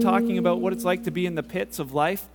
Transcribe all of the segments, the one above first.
talking about what it's like to be in the pits of life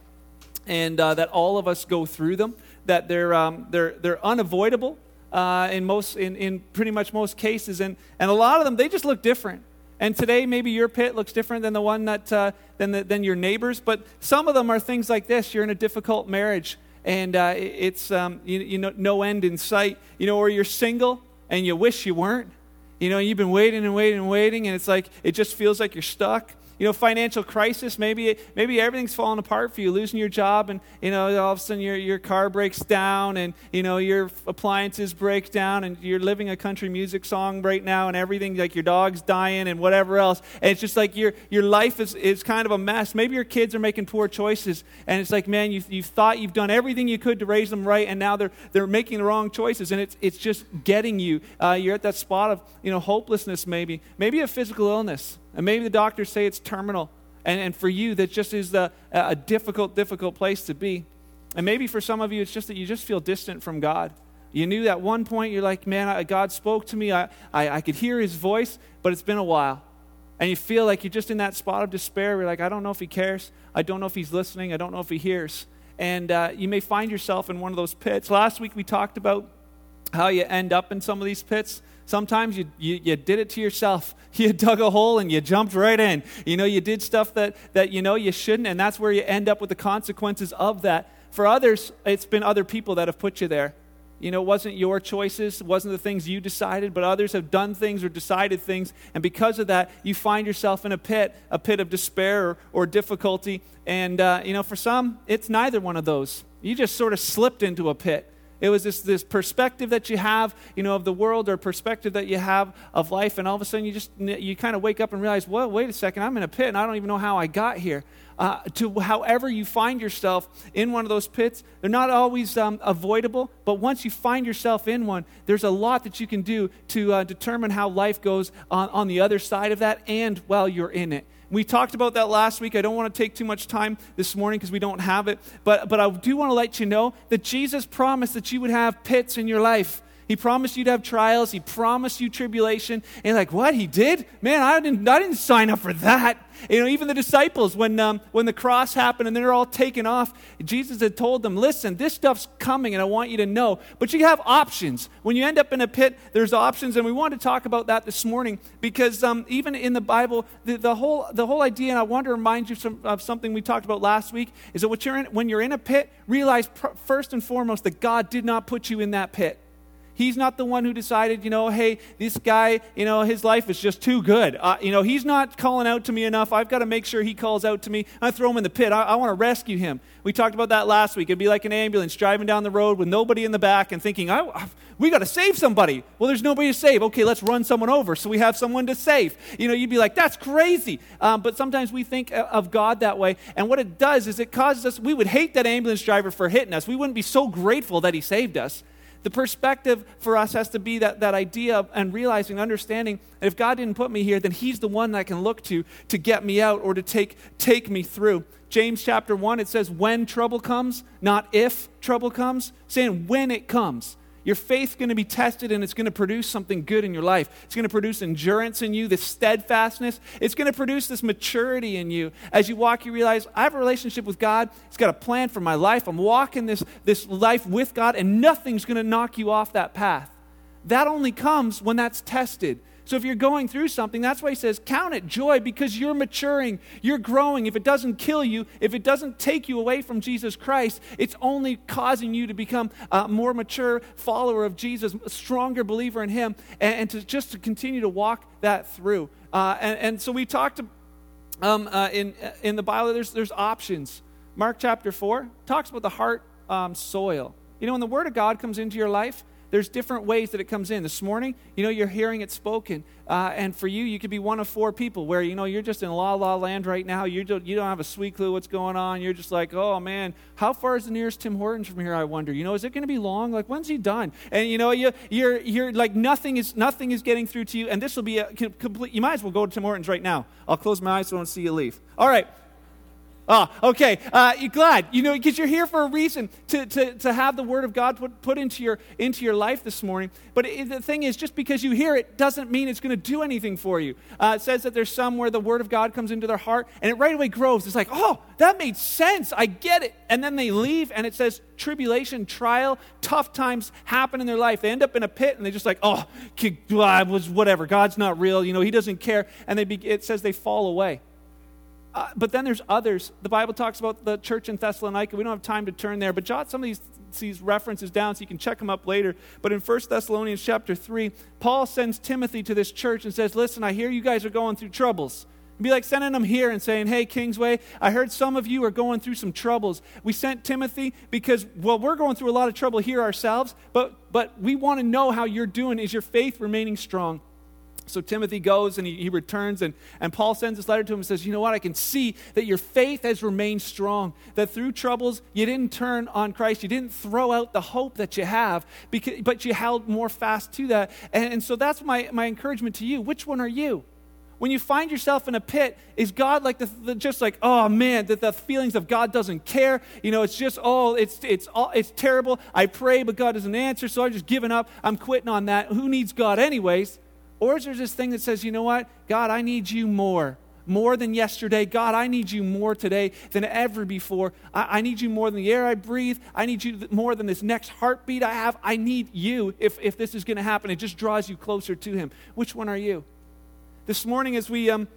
and uh, that all of us go through them, that they're, um, they're, they're unavoidable uh, in, most, in, in pretty much most cases. And, and a lot of them, they just look different. And today, maybe your pit looks different than the one that, uh, than, the, than your neighbor's. But some of them are things like this. You're in a difficult marriage and uh, it's um, you, you know, no end in sight. You know, or you're single and you wish you weren't. You know, you've been waiting and waiting and waiting, and it's like it just feels like you're stuck you know, financial crisis. Maybe maybe everything's falling apart for you, losing your job, and you know, all of a sudden your your car breaks down, and you know your appliances break down, and you're living a country music song right now, and everything like your dog's dying and whatever else, and it's just like your your life is is kind of a mess. Maybe your kids are making poor choices, and it's like, man, you you thought you've done everything you could to raise them right, and now they're they're making the wrong choices, and it's it's just getting you. Uh, you're at that spot of you know hopelessness, maybe maybe a physical illness. And maybe the doctors say it's terminal. And, and for you, that just is a, a difficult, difficult place to be. And maybe for some of you, it's just that you just feel distant from God. You knew at one point, you're like, man, I, God spoke to me. I, I, I could hear his voice, but it's been a while. And you feel like you're just in that spot of despair. You're like, I don't know if he cares. I don't know if he's listening. I don't know if he hears. And uh, you may find yourself in one of those pits. Last week, we talked about how you end up in some of these pits. Sometimes you, you, you, did it to yourself. You dug a hole and you jumped right in. You know, you did stuff that, that you know you shouldn't, and that's where you end up with the consequences of that. For others, it's been other people that have put you there. You know, it wasn't your choices, it wasn't the things you decided, but others have done things or decided things, and because of that, you find yourself in a pit, a pit of despair or, or difficulty. And, uh, you know, for some, it's neither one of those. You just sort of slipped into a pit. It was this, this perspective that you have, you know, of the world or perspective that you have of life, and all of a sudden you just you kind of wake up and realize, well, wait a second, I'm in a pit and I don't even know how I got here. Uh, to however you find yourself in one of those pits, they're not always um, avoidable, but once you find yourself in one, there's a lot that you can do to uh, determine how life goes on, on the other side of that and while you're in it. We talked about that last week. I don't want to take too much time this morning because we don't have it. But, but I do want to let you know that Jesus promised that you would have pits in your life. He promised you to have trials. He promised you tribulation. And you're like, what? He did? Man, I didn't, I didn't sign up for that. You know, even the disciples, when, um, when the cross happened and they're all taken off, Jesus had told them, listen, this stuff's coming and I want you to know. But you have options. When you end up in a pit, there's options. And we want to talk about that this morning because um, even in the Bible, the, the, whole, the whole idea, and I want to remind you some, of something we talked about last week, is that you're in, when you're in a pit, realize pr- first and foremost that God did not put you in that pit. He's not the one who decided, you know, hey, this guy, you know, his life is just too good. Uh, you know, he's not calling out to me enough. I've got to make sure he calls out to me. I throw him in the pit. I, I want to rescue him. We talked about that last week. It'd be like an ambulance driving down the road with nobody in the back and thinking, I, we got to save somebody. Well, there's nobody to save. Okay, let's run someone over so we have someone to save. You know, you'd be like, that's crazy. Um, but sometimes we think of God that way. And what it does is it causes us, we would hate that ambulance driver for hitting us. We wouldn't be so grateful that he saved us. The perspective for us has to be that, that idea of, and realizing, understanding if God didn't put me here, then He's the one that I can look to to get me out or to take, take me through. James chapter 1, it says, when trouble comes, not if trouble comes, saying when it comes. Your faith's going to be tested and it's going to produce something good in your life. It's going to produce endurance in you, this steadfastness. It's going to produce this maturity in you. As you walk, you realize, I have a relationship with God. He's got a plan for my life. I'm walking this, this life with God, and nothing's going to knock you off that path. That only comes when that's tested. So if you're going through something, that's why he says, count it joy because you're maturing, you're growing. If it doesn't kill you, if it doesn't take you away from Jesus Christ, it's only causing you to become a more mature follower of Jesus, a stronger believer in Him, and, and to just to continue to walk that through. Uh, and, and, so we talked um, uh, in, in the Bible, there's, there's options. Mark chapter 4 talks about the heart um, soil. You know, when the Word of God comes into your life, there's different ways that it comes in. This morning, you know, you're hearing it spoken. Uh, and for you, you could be one of four people where, you know, you're just in la la land right now. You don't, you don't have a sweet clue what's going on. You're just like, oh, man, how far is the nearest Tim Hortons from here, I wonder? You know, is it going to be long? Like, when's he done? And, you know, you, you're, you're like, nothing is, nothing is getting through to you. And this will be a complete, you might as well go to Tim Hortons right now. I'll close my eyes so I don't see you leave. All right. Oh, okay. Uh, you're glad, you know, because you're here for a reason to, to, to have the Word of God put, put into, your, into your life this morning. But it, the thing is, just because you hear it doesn't mean it's going to do anything for you. Uh, it says that there's some where the Word of God comes into their heart and it right away grows. It's like, oh, that made sense. I get it. And then they leave and it says tribulation, trial, tough times happen in their life. They end up in a pit and they're just like, oh, was whatever. God's not real. You know, He doesn't care. And they be, it says they fall away. Uh, but then there's others. The Bible talks about the church in Thessalonica. We don't have time to turn there, but jot some of these, these references down so you can check them up later. But in 1 Thessalonians chapter 3, Paul sends Timothy to this church and says, Listen, I hear you guys are going through troubles. It'd be like sending them here and saying, Hey, Kingsway, I heard some of you are going through some troubles. We sent Timothy because, well, we're going through a lot of trouble here ourselves, but, but we want to know how you're doing. Is your faith remaining strong? So Timothy goes and he, he, returns, and, and Paul sends this letter to him and says, You know what? I can see that your faith has remained strong, that through troubles you didn't turn on Christ. You didn't throw out the hope that you have, because, but you held more fast to that. And, and so that's my, my encouragement to you. Which one are you? When you find yourself in a pit, is God like the, the, just like, oh man, that the feelings of God doesn't care? You know, it's just, oh, it's, it's, all, it's terrible. I pray, but God doesn't answer, so I'm just giving up. I'm quitting on that. Who needs God, anyways? Or is there this thing that says, you know what? God, I need you more. More than yesterday. God, I need you more today than ever before. I, I, need you more than the air I breathe. I need you more than this next heartbeat I have. I need you if, if this is going to happen. It just draws you closer to Him. Which one are you? This morning, as we. Um,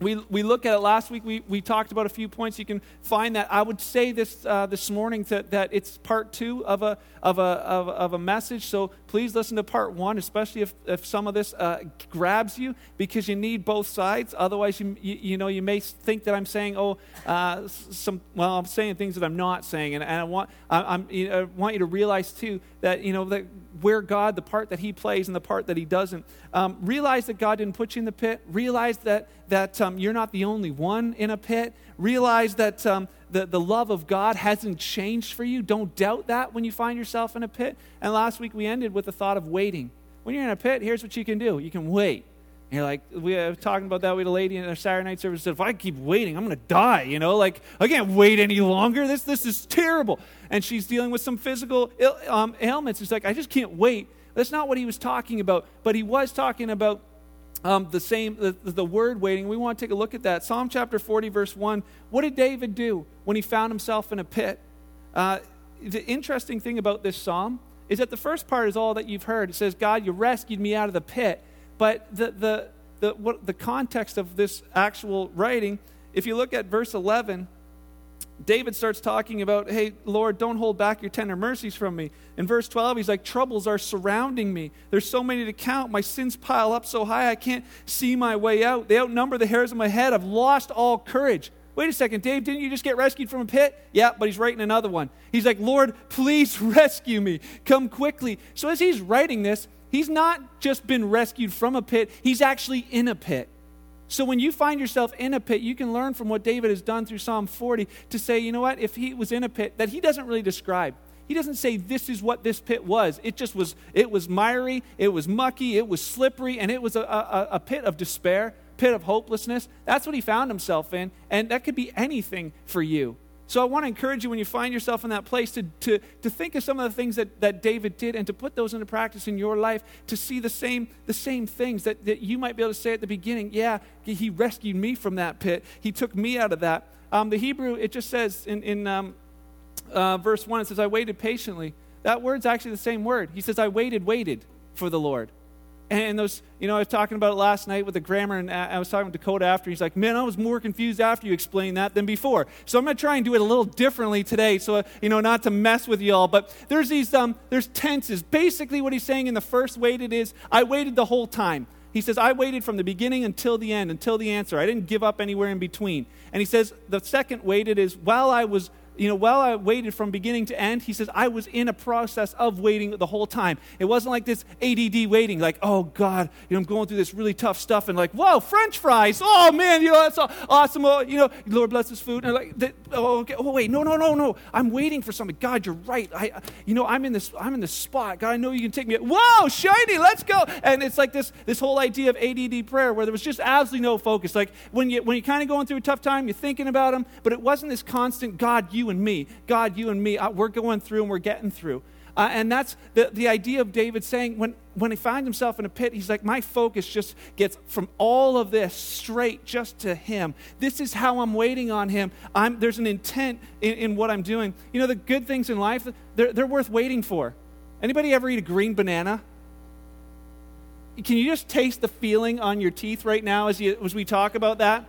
we, we look at it. Last week we, we talked about a few points. You can find that. I would say this uh, this morning that, that it's part two of a, of, a, of, of, a message. So please listen to part one especially if, if some of this uh, grabs you because you need both sides. Otherwise you, you, you, know you may think that i'm saying oh uh, some well i'm saying things that i'm not saying. And, and i want I, am you I want you to realize too that you know that where god the part that he plays and the part that he doesn't um, realize that god didn't put you in the pit realize that that um, you're not the only one in a pit. Realize that um, the, the love of God hasn't changed for you. Don't doubt that when you find yourself in a pit. And last week we ended with the thought of waiting. When you're in a pit, here's what you can do you can wait. And you're like, we were talking about that with a lady in our Saturday night service said, if I keep waiting, I'm going to die. You know, like, I can't wait any longer. This, this is terrible. And she's dealing with some physical Ill, um, ailments. It's like, I just can't wait. That's not what he was talking about. But he was talking about um, the same the, the word waiting we want to take a look at that psalm chapter 40 verse 1 what did david do when he found himself in a pit uh, the interesting thing about this psalm is that the first part is all that you've heard it says god you rescued me out of the pit but the the the, what, the context of this actual writing if you look at verse 11 David starts talking about, hey, Lord, don't hold back your tender mercies from me. In verse 12, he's like, troubles are surrounding me. There's so many to count. My sins pile up so high I can't see my way out. They outnumber the hairs of my head. I've lost all courage. Wait a second, Dave, didn't you just get rescued from a pit? Yeah, but he's writing another one. He's like, Lord, please rescue me. Come quickly. So as he's writing this, he's not just been rescued from a pit, he's actually in a pit. So when you find yourself in a pit, you can learn from what David has done through Psalm 40 to say, you know what, if he was in a pit that he doesn't really describe. He doesn't say this is what this pit was. It just was, it was miry, it was mucky, it was slippery, and it was a, a, a pit of despair, pit of hopelessness. That's what he found himself in, and that could be anything for you. So I want to encourage you when you find yourself in that place to, to, to think of some of the things that, that David did and to put those into practice in your life to see the same, the same things that, that you might be able to say at the beginning. Yeah, he rescued me from that pit, he took me out of that. Um, the Hebrew, it just says in, in um, uh, verse 1, it says, I waited patiently. That word's actually the same word. He says, I waited, waited for the Lord. And those, you know, I was talking about it last night with the grammar, and I was talking to Dakota after. He's like, "Man, I was more confused after you explained that than before." So I'm going to try and do it a little differently today, so you know, not to mess with y'all. But there's these, um, there's tenses. Basically, what he's saying in the first waited is, "I waited the whole time." He says, "I waited from the beginning until the end, until the answer. I didn't give up anywhere in between." And he says, the second waited is, "While I was you know, while I waited from beginning to end, he says, I was in a process of waiting the whole time. It wasn't like this ADD waiting, like, oh God, you know, I'm going through this really tough stuff and like, whoa, French fries. Oh man, you know, that's awesome. Oh, you know, Lord bless this food. And like, oh, okay. oh, wait, no, no, no, no. I'm waiting for something. God, you're right. I, you know, I'm in this, I'm in this spot. God, I know you can take me. Whoa, shiny, let's go. And it's like this, this whole idea of ADD prayer where there was just absolutely no focus. Like when you, when you're kind of going through a tough time, you're thinking about him, but it wasn't this constant God, you and me. God, you and me. Uh, we're going through and we're getting through. Uh, and that's the, the idea of David saying when, when he finds himself in a pit, he's like, my focus just gets from all of this straight just to him. This is how I'm waiting on him. I'm, there's an intent in, in what I'm doing. You know, the good things in life, they're, they're worth waiting for. Anybody ever eat a green banana? Can you just taste the feeling on your teeth right now as, you, as we talk about that?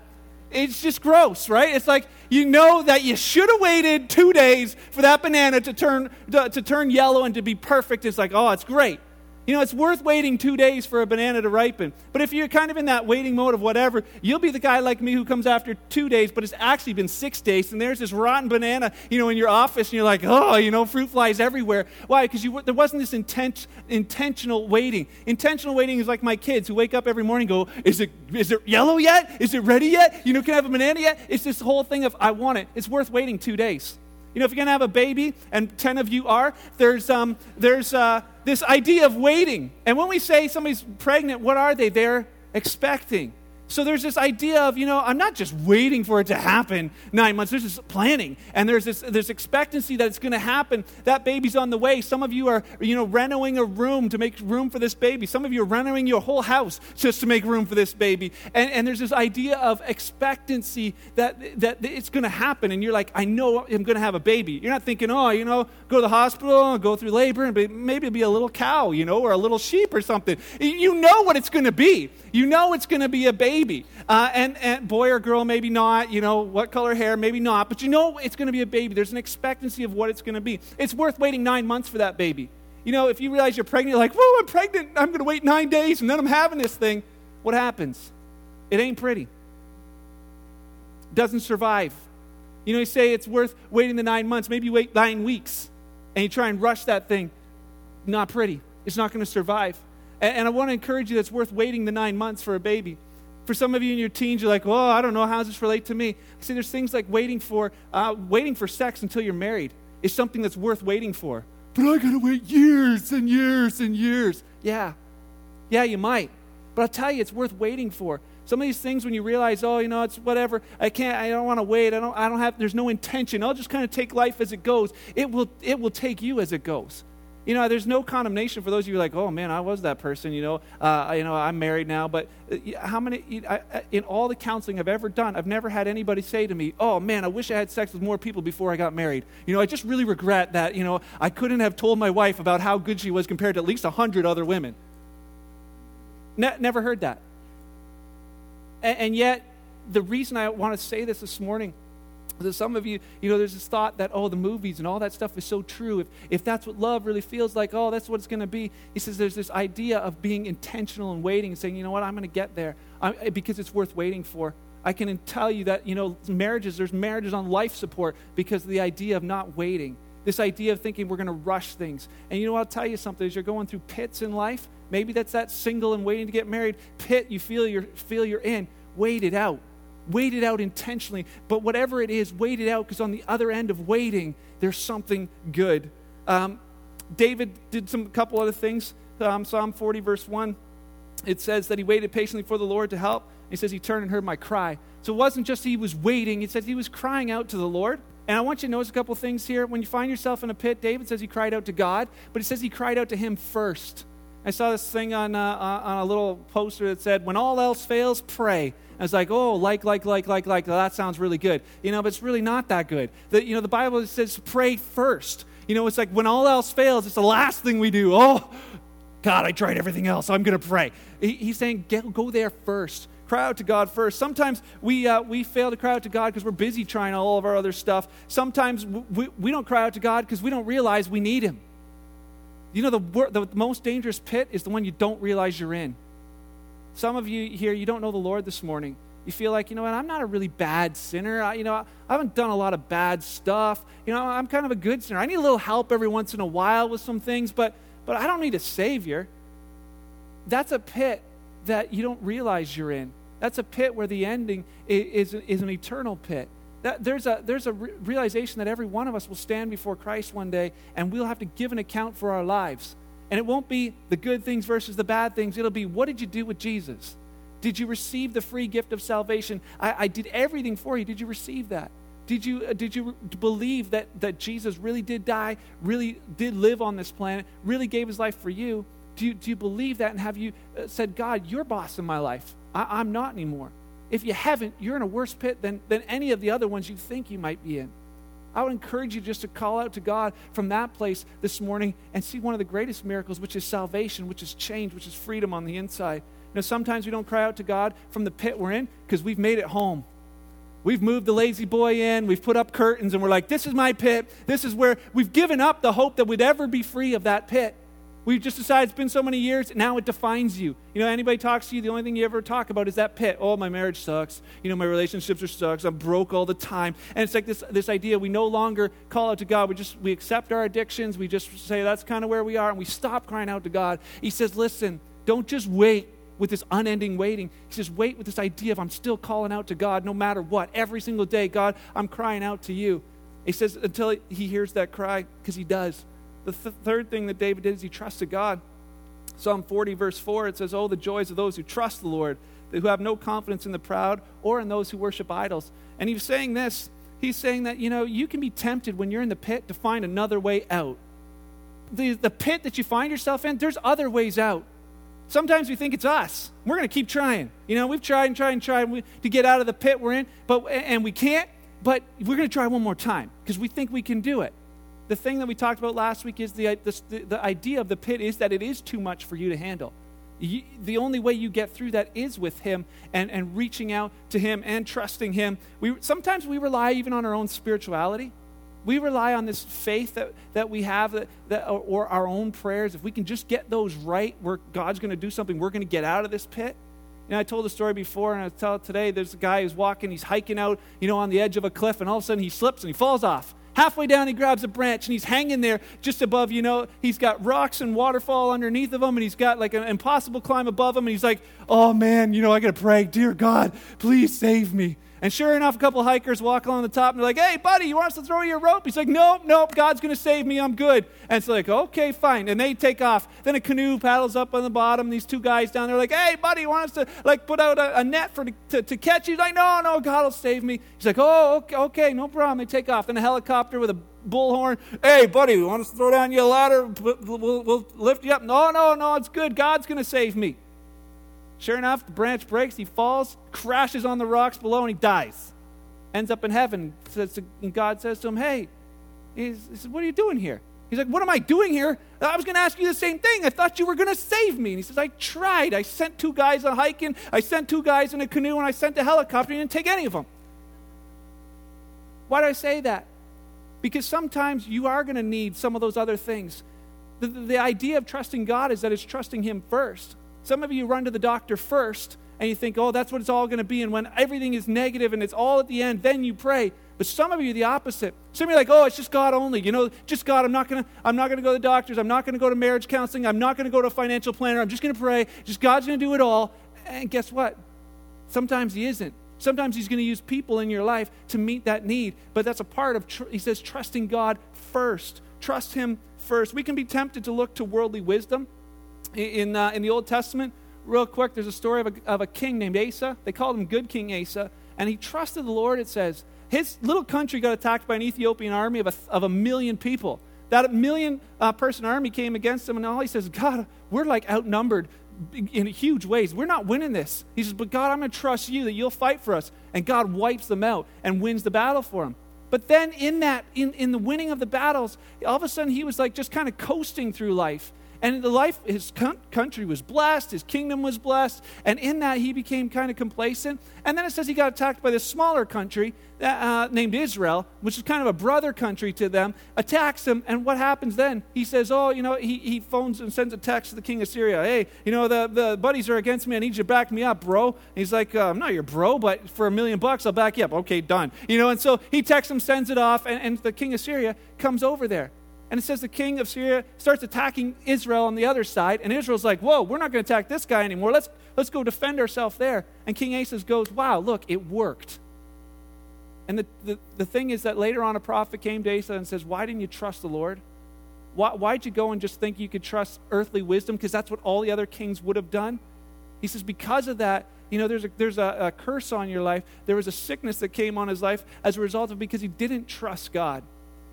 It's just gross, right? It's like you know that you should have waited two days for that banana to turn, to, to turn yellow and to be perfect. It's like, oh, it's great. You know, it's worth waiting two days for a banana to ripen. But if you're kind of in that waiting mode of whatever, you'll be the guy like me who comes after two days, but it's actually been six days, and there's this rotten banana, you know, in your office, and you're like, oh, you know, fruit flies everywhere. Why? Because you there wasn't this intent, intentional waiting. Intentional waiting is like my kids who wake up every morning go, is it, is it yellow yet? Is it ready yet? You know, can I have a banana yet? It's this whole thing of, I want it. It's worth waiting two days. You know, if you're going to have a baby, and 10 of you are, there's, um, there's uh, this idea of waiting. And when we say somebody's pregnant, what are they? They're expecting. So there's this idea of, you know, I'm not just waiting for it to happen nine months. There's this planning, and there's this there's expectancy that it's going to happen. That baby's on the way. Some of you are, you know, renovating a room to make room for this baby. Some of you are renovating your whole house just to make room for this baby. And, and there's this idea of expectancy that that it's going to happen, and you're like, I know I'm going to have a baby. You're not thinking, oh, you know, go to the hospital, and go through labor, and maybe it'll be a little cow, you know, or a little sheep or something. You know what it's going to be. You know it's going to be a baby. Uh, and, and boy or girl, maybe not. You know, what color hair, maybe not. But you know it's going to be a baby. There's an expectancy of what it's going to be. It's worth waiting nine months for that baby. You know, if you realize you're pregnant, you're like, whoa, I'm pregnant. I'm going to wait nine days and then I'm having this thing. What happens? It ain't pretty. Doesn't survive. You know, you say it's worth waiting the nine months. Maybe you wait nine weeks and you try and rush that thing. Not pretty. It's not going to survive. And, and I want to encourage you that it's worth waiting the nine months for a baby. For some of you in your teens, you're like, "Oh, I don't know. How does this relate to me?" See, there's things like waiting for uh, waiting for sex until you're married is something that's worth waiting for. But I gotta wait years and years and years. Yeah, yeah, you might. But I'll tell you, it's worth waiting for. Some of these things, when you realize, oh, you know, it's whatever. I can't. I don't want to wait. I don't. I don't have. There's no intention. I'll just kind of take life as it goes. It will. It will take you as it goes. You know, there's no condemnation for those of you like, oh man, I was that person. You know, uh, you know, I'm married now. But uh, how many? I, in all the counseling I've ever done, I've never had anybody say to me, oh man, I wish I had sex with more people before I got married. You know, I just really regret that. You know, I couldn't have told my wife about how good she was compared to at least hundred other women. Ne- never heard that. And, and yet, the reason I want to say this this morning so some of you, you know, there's this thought that, oh, the movies and all that stuff is so true. If, if that's what love really feels like, oh, that's what it's going to be. He says there's this idea of being intentional and waiting and saying, you know what, I'm going to get there I'm, eh, because it's worth waiting for. I can tell you that, you know, marriages, there's marriages on life support because of the idea of not waiting. This idea of thinking we're going to rush things. And you know what, I'll tell you something. As you're going through pits in life, maybe that's that single and waiting to get married pit you feel you're, feel you're in. Wait it out wait it out intentionally. But whatever it is, wait it out because on the other end of waiting, there's something good. Um, David did some couple other things. Um, Psalm 40, verse 1, it says that he waited patiently for the Lord to help. He says he turned and heard my cry. So it wasn't just he was waiting, it says he was crying out to the Lord. And I want you to notice a couple things here. When you find yourself in a pit, David says he cried out to God, but it says he cried out to him first. I saw this thing on, uh, on a little poster that said, When all else fails, pray. I was like, oh, like, like, like, like, like, that sounds really good. You know, but it's really not that good. The, you know, the Bible says pray first. You know, it's like when all else fails, it's the last thing we do. Oh, God, I tried everything else. I'm going to pray. He, he's saying, go there first. Cry out to God first. Sometimes we, uh, we fail to cry out to God because we're busy trying all of our other stuff. Sometimes we, we don't cry out to God because we don't realize we need Him. You know, the, the most dangerous pit is the one you don't realize you're in. Some of you here, you don't know the Lord this morning. You feel like, you know what, I'm not a really bad sinner. I, you know, I haven't done a lot of bad stuff. You know, I'm kind of a good sinner. I need a little help every once in a while with some things, but, but I don't need a Savior. That's a pit that you don't realize you're in. That's a pit where the ending is, is, is an eternal pit. That, there's a, there's a re- realization that every one of us will stand before Christ one day and we'll have to give an account for our lives. And it won't be the good things versus the bad things. It'll be what did you do with Jesus? Did you receive the free gift of salvation? I, I did everything for you. Did you receive that? Did you, uh, did you believe that, that Jesus really did die, really did live on this planet, really gave his life for you? Do you, do you believe that? And have you uh, said, God, you're boss in my life? I, I'm not anymore. If you haven't, you're in a worse pit than, than any of the other ones you think you might be in. I would encourage you just to call out to God from that place this morning and see one of the greatest miracles, which is salvation, which is change, which is freedom on the inside. You know, sometimes we don't cry out to God from the pit we're in because we've made it home. We've moved the lazy boy in, we've put up curtains, and we're like, this is my pit. This is where we've given up the hope that we'd ever be free of that pit. We've just decided it's been so many years, now it defines you. You know, anybody talks to you, the only thing you ever talk about is that pit. Oh, my marriage sucks. You know, my relationships are sucks. I'm broke all the time. And it's like this, this idea we no longer call out to God. We just we accept our addictions. We just say that's kind of where we are, and we stop crying out to God. He says, listen, don't just wait with this unending waiting. He says, wait with this idea of I'm still calling out to God no matter what. Every single day, God, I'm crying out to you. He says, until he hears that cry, because he does. The th- third thing that David did is he trusted God. Psalm 40, verse 4, it says, Oh, the joys of those who trust the Lord, who have no confidence in the proud or in those who worship idols. And he's saying this. He's saying that, you know, you can be tempted when you're in the pit to find another way out. The, the pit that you find yourself in, there's other ways out. Sometimes we think it's us. We're going to keep trying. You know, we've tried and tried and tried to get out of the pit we're in, but and we can't. But we're going to try one more time because we think we can do it the thing that we talked about last week is the, the, the idea of the pit is that it is too much for you to handle. You, the only way you get through that is with him and, and reaching out to him and trusting him. We, sometimes we rely even on our own spirituality. We rely on this faith that, that we have that, that, or our own prayers. If we can just get those right, where God's going to do something, we're going to get out of this pit. You know, I told the story before, and I tell it today. There's a guy who's walking, he's hiking out, you know, on the edge of a cliff, and all of a sudden he slips and he falls off. Halfway down, he grabs a branch and he's hanging there just above, you know, he's got rocks and waterfall underneath of him, and he's got like an impossible climb above him, and he's like, oh man, you know, I got to pray, dear God, please save me. And sure enough, a couple hikers walk along the top and they're like, hey, buddy, you want us to throw you a rope? He's like, nope, nope, God's going to save me. I'm good. And it's like, okay, fine. And they take off. Then a canoe paddles up on the bottom. These two guys down there like, hey, buddy, you want us to like put out a, a net for to, to catch you? He's like, no, no, God will save me. He's like, oh, okay, okay, no problem. They take off. Then a helicopter with a bullhorn. Hey, buddy, you want us to throw down your ladder? We'll, we'll, we'll lift you up. No, no, no, it's good. God's going to save me. Sure enough, the branch breaks. He falls, crashes on the rocks below, and he dies ends up in heaven. and God says to him, Hey, he says, What are you doing here? He's like, What am I doing here? I was going to ask you the same thing. I thought you were going to save me. And he says, I tried. I sent two guys on hiking. I sent two guys in a canoe, and I sent a helicopter. You didn't take any of them. Why do I say that? Because sometimes you are going to need some of those other things. The, the idea of trusting God is that it's trusting Him first. Some of you run to the doctor first and you think, oh, that's what it's all going to be. And when everything is negative and it's all at the end, then you pray. But some of you, the opposite. Some of you are like, oh, it's just God only. You know, just God. I'm not going to. I'm not to go to the doctors. I'm not going to go to marriage counseling. I'm not going to go to a financial planner. I'm just going to pray. Just God's going to do it all. And guess what? Sometimes He isn't. Sometimes He's going to use people in your life to meet that need. But that's a part of. Tr- he says, trusting God first. Trust Him first. We can be tempted to look to worldly wisdom. In uh, in the Old Testament, real quick, there's a story of a, of a king named Asa. They called him Good King Asa. And he trusted the Lord, it says. His little country got attacked by an Ethiopian army of a, of a million people. That million uh, person army came against him, and all he says, God, we're like outnumbered in huge ways. We're not winning this. He says, But God, I'm going to trust you that you'll fight for us. And God wipes them out and wins the battle for him. But then, in that, in, in the winning of the battles, all of a sudden he was like just kind of coasting through life And the life, his country was blessed, his kingdom was blessed, and in that he became kind of complacent. And then it says he got attacked by this smaller country uh, named Israel, which is kind of a brother country to them, attacks him. And what happens then? He says, Oh, you know, he, he phones and sends a text to the king of Syria. Hey, you know, the, the buddies are against me. I need you to back me up, bro. And he's like, uh, I'm not your bro, but for a million bucks, I'll back you up. Okay, done. You know, and so he texts him, sends it off, and, and the king of Syria comes over there. And it says the king of Syria starts attacking Israel on the other side, and Israel's like, Whoa, we're not going to attack this guy anymore. Let's, let's go defend ourselves there. And King Asa goes, Wow, look, it worked. And the, the, the thing is that later on, a prophet came to Asa and says, Why didn't you trust the Lord? Why, why'd you go and just think you could trust earthly wisdom? Because that's what all the other kings would have done. He says, Because of that, you know, there's, a, there's a, a curse on your life. There was a sickness that came on his life as a result of because he didn't trust God.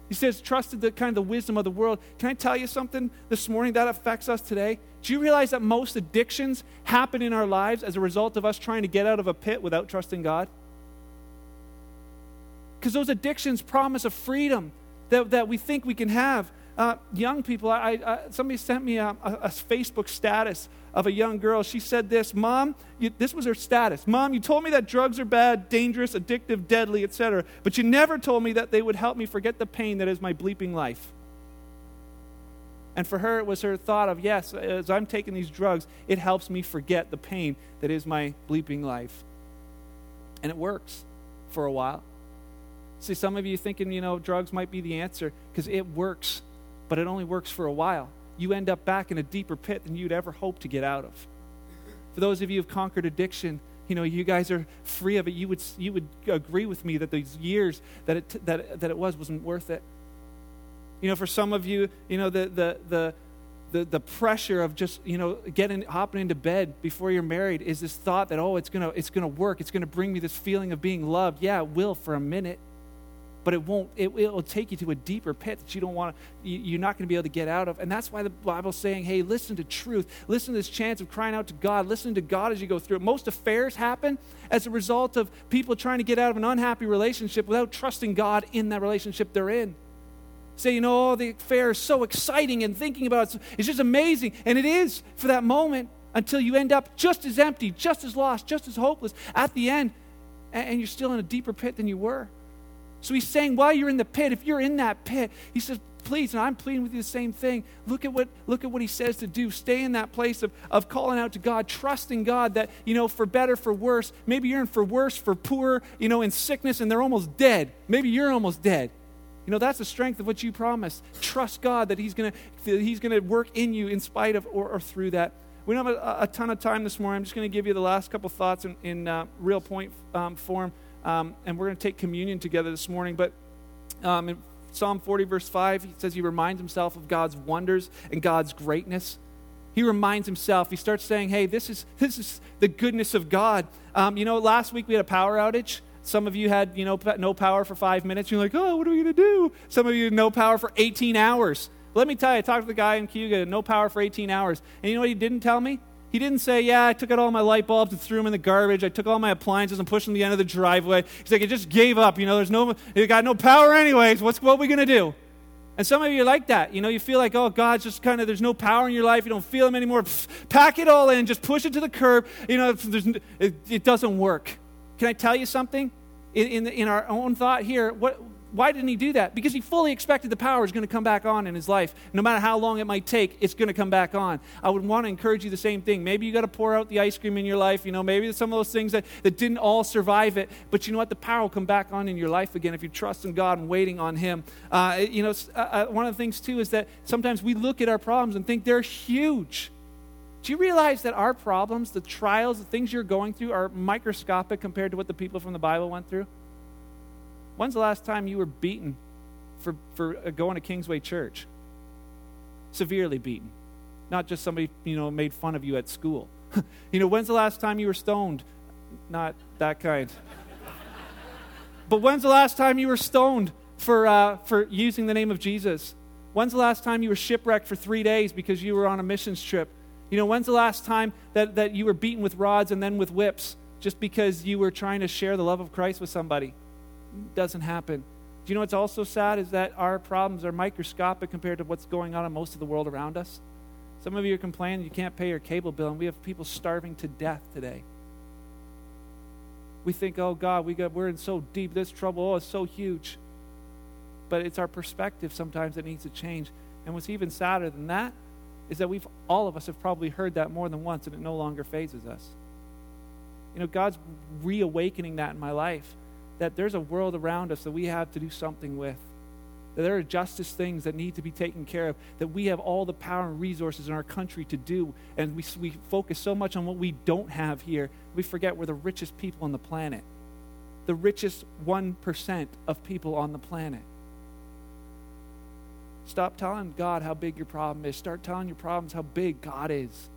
He says, trusted the kind of the wisdom of the world. Can I tell you something this morning that affects us today? Do you realize that most addictions happen in our lives as a result of us trying to get out of a pit without trusting God? because those addictions promise a freedom that, that we think we can have. Uh, young people, I, I, somebody sent me a, a, a, Facebook status of a young girl. She said this, Mom, you, this was her status. Mom, you told me that drugs are bad, dangerous, addictive, deadly, etc., but you never told me that they would help me forget the pain that is my bleeping life. And for her, it was her thought of, yes, as I'm taking these drugs, it helps me forget the pain that is my bleeping life. And it works for a while. See, some of you thinking, you know, drugs might be the answer because it works, but it only works for a while. You end up back in a deeper pit than you'd ever hope to get out of. For those of you who've conquered addiction, you know, you guys are free of it. You would, you would agree with me that these years that it, that, that it was wasn't worth it. You know, for some of you, you know, the, the, the, the, the pressure of just you know getting hopping into bed before you're married is this thought that oh it's gonna it's gonna work it's gonna bring me this feeling of being loved yeah it will for a minute but it won't it, will take you to a deeper pit that you don't want to you're not going to be able to get out of. And that's why the bible's saying hey listen to truth. Listen to this chance of crying out to god. Listen to god as you go through it. Most affairs happen as a result of people trying to get out of an unhappy relationship without trusting god in that relationship they're in. Say you know oh, the affair is so exciting and thinking about it it's just amazing. And it is for that moment until you end up just as empty just as lost just as hopeless at the end. And you're still in a deeper pit than you were so he's saying, while you're in the pit, if you're in that pit, he says, please, and I'm pleading with you the same thing. Look at what, look at what he says to do. Stay in that place of, of calling out to God, trusting God that, you know, for better, for worse. Maybe you're in for worse, for poor, you know, in sickness, and they're almost dead. Maybe you're almost dead. You know, that's the strength of what you promised. Trust God that He's to He's gonna work in you in spite of or, or through that. We don't have a, a, ton of time this morning. I'm just going to give you the last couple thoughts in, in uh, real point um, form. Um, and we're going to take communion together this morning. But um, in Psalm 40, verse 5, he says he reminds himself of God's wonders and God's greatness. He reminds himself, he starts saying, hey, this is, this is the goodness of God. Um, you know, last week we had a power outage. Some of you had, you know, no power for five minutes. You're like, oh, what are we going to do? Some of you had no power for 18 hours. Let me tell you, I talked to the guy in Cayuga, no power for 18 hours. And you know what he didn't tell me? He didn't say, Yeah, I took out all my light bulbs and threw them in the garbage. I took all my appliances and pushed them to the end of the driveway. He's like, I just gave up. You know, there's no, you got no power anyways. What's, what are we going to do? And some of you are like that. You know, you feel like, oh, God's just kind of, there's no power in your life. You don't feel Him anymore. Pack it all in, just push it to the curb. You know, it, it, doesn't work. Can I tell you something? In, in, in our own thought here, what, why didn't he do that? Because he fully expected the power is going to come back on in his life. No matter how long it might take, it's going to come back on. I would want to encourage you the same thing. Maybe you got to pour out the ice cream in your life. You know, maybe some of those things that, that didn't all survive it. But you know what? The power will come back on in your life again if you trust in God and waiting on Him. Uh, you know, uh, uh, one of the things, too, is that sometimes we look at our problems and think they're huge. Do you realize that our problems, the trials, the things you're going through, are microscopic compared to what the people from the Bible went through? When's the last time you were beaten for, for uh, going to Kingsway Church? Severely beaten. Not just somebody, you know, made fun of you at school. you know, when's the last time you were stoned? Not that kind. but when's the last time you were stoned for, uh, for using the name of Jesus? When's the last time you were shipwrecked for three days because you were on a missions trip? You know, when's the last time that, that you were beaten with rods and then with whips just because you were trying to share the love of Christ with somebody? Doesn't happen. Do you know what's also sad is that our problems are microscopic compared to what's going on in most of the world around us? Some of you are complaining you can't pay your cable bill, and we have people starving to death today. We think, oh God, we got, we're in so deep, this trouble, oh, it's so huge. But it's our perspective sometimes that needs to change. And what's even sadder than that is that we've all of us have probably heard that more than once, and it no longer fazes us. You know, God's reawakening that in my life, that there's a world around us that we have to do something with that there are justice things that need to be taken care of, that we have all the power and resources in our country to do, and we, we focus so much on what we don't have here, we forget we're the richest people on the planet. The richest 1% of people on the planet. Stop telling God how big your problem is. Start telling your problems how big God is.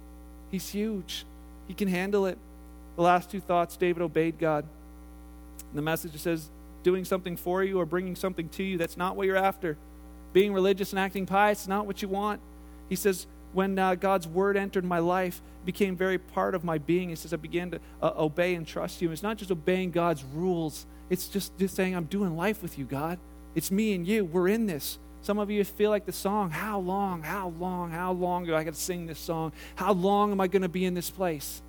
He's huge, He can handle it. The last two thoughts David obeyed God. The message says, doing something for you or bringing something to you. That's not what you're after. Being religious and acting pious is not what you want. He says, when uh, God's word entered my life, became very part of my being. He says, I began to uh, obey and trust you. It's not just obeying God's rules, it's just, just saying, I'm doing life with you, God. It's me and you. We're in this. Some of you feel like the song, How long, how long, how long do I got to sing this song? How long am I going to be in this place?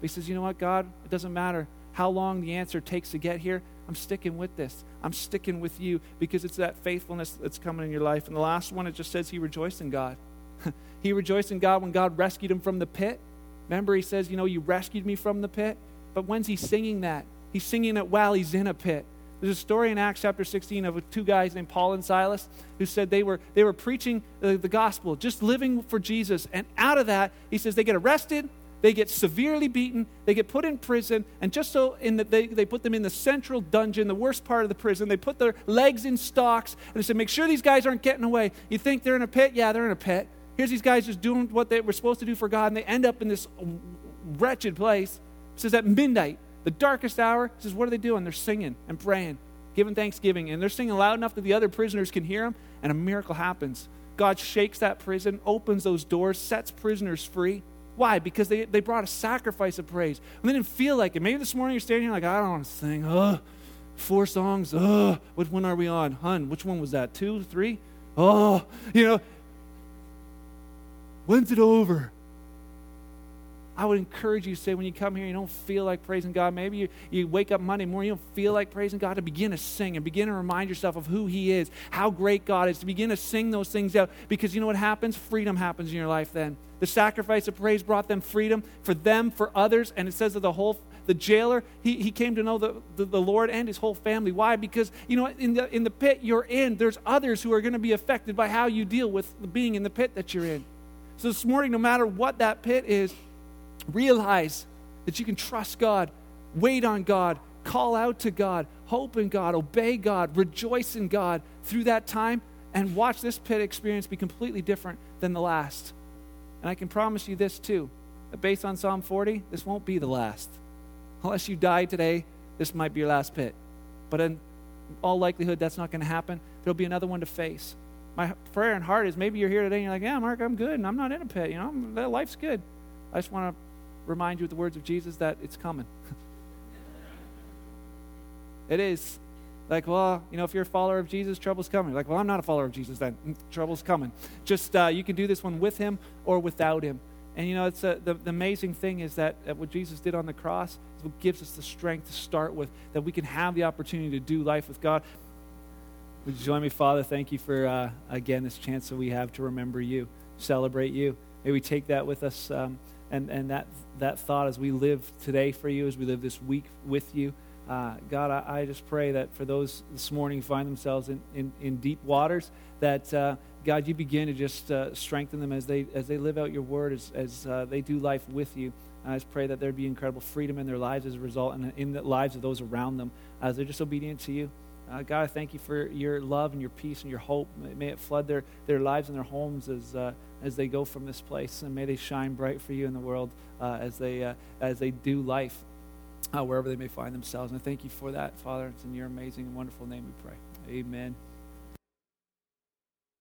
But he says, You know what, God? It doesn't matter how long the answer takes to get here. I'm sticking with this. I'm sticking with you because it's that faithfulness that's coming in your life. And the last one, it just says he rejoiced in God. he rejoiced in God when God rescued him from the pit. Remember, he says, You know, you rescued me from the pit. But when's he singing that? He's singing it while he's in a pit. There's a story in Acts chapter 16 of two guys named Paul and Silas who said they were, they were preaching the, the gospel, just living for Jesus. And out of that, he says they get arrested, they get severely beaten, they get put in prison, and just so in the, they, they put them in the central dungeon, the worst part of the prison. They put their legs in stocks, and they said, Make sure these guys aren't getting away. You think they're in a pit? Yeah, they're in a pit. Here's these guys just doing what they were supposed to do for God, and they end up in this wretched place. It says at midnight, the darkest hour, it says, What are they doing? They're singing and praying, giving thanksgiving, and they're singing loud enough that the other prisoners can hear them, and a miracle happens. God shakes that prison, opens those doors, sets prisoners free. Why? Because they, they brought a sacrifice of praise. And they didn't feel like it. Maybe this morning you're standing here like, I don't want to sing. Ugh. Four songs. Ugh. Which one are we on? Hun, which one was that? Two? Three? Oh, you know. When's it over? I would encourage you to say when you come here, you don't feel like praising God. Maybe you, you wake up Monday morning, you don't feel like praising God, to begin to sing and begin to remind yourself of who He is, how great God is, to begin to sing those things out. Because you know what happens? Freedom happens in your life then. The sacrifice of praise brought them freedom for them, for others. And it says that the whole the jailer, he, he came to know the, the, the, Lord and his whole family. Why? Because, you know, in the, in the pit you're in, there's others who are going to be affected by how you deal with being in the pit that you're in. So this morning, no matter what that pit is, Realize that you can trust God, wait on God, call out to God, hope in God, obey God, rejoice in God through that time, and watch this pit experience be completely different than the last. And I can promise you this too that based on Psalm 40, this won't be the last. Unless you die today, this might be your last pit. But in all likelihood, that's not going to happen. There'll be another one to face. My prayer and heart is maybe you're here today and you're like, yeah, Mark, I'm good and I'm not in a pit. You know, life's good. I just want to remind you with the words of Jesus that it's coming. it is. Like, well, you know, if you're a follower of Jesus, trouble's coming. Like, well, I'm not a follower of Jesus then. Mm, trouble's coming. Just, uh, you can do this one with him or without him. And, you know, it's a, the, the amazing thing is that, that what Jesus did on the cross is what gives us the strength to start with, that we can have the opportunity to do life with God. Would you join me, Father? Thank you for, uh, again, this chance that we have to remember you, celebrate you. May we take that with us. Um, and, and that, that thought as we live today for you, as we live this week with you. Uh, God, I, I, just pray that for those this morning who find themselves in, in, in deep waters, that uh, God, you begin to just uh, strengthen them as they, as they live out your word, as, as uh, they do life with you. I just pray that there'd be incredible freedom in their lives as a result and in the lives of those around them as they're just obedient to you. Uh, God, I thank you for your love and your peace and your hope. May it flood their, their lives and their homes as, uh, as they go from this place, and may they shine bright for you in the world uh, as, they, uh, as they do life uh, wherever they may find themselves. And I thank you for that, Father. It's in your amazing and wonderful name we pray. Amen.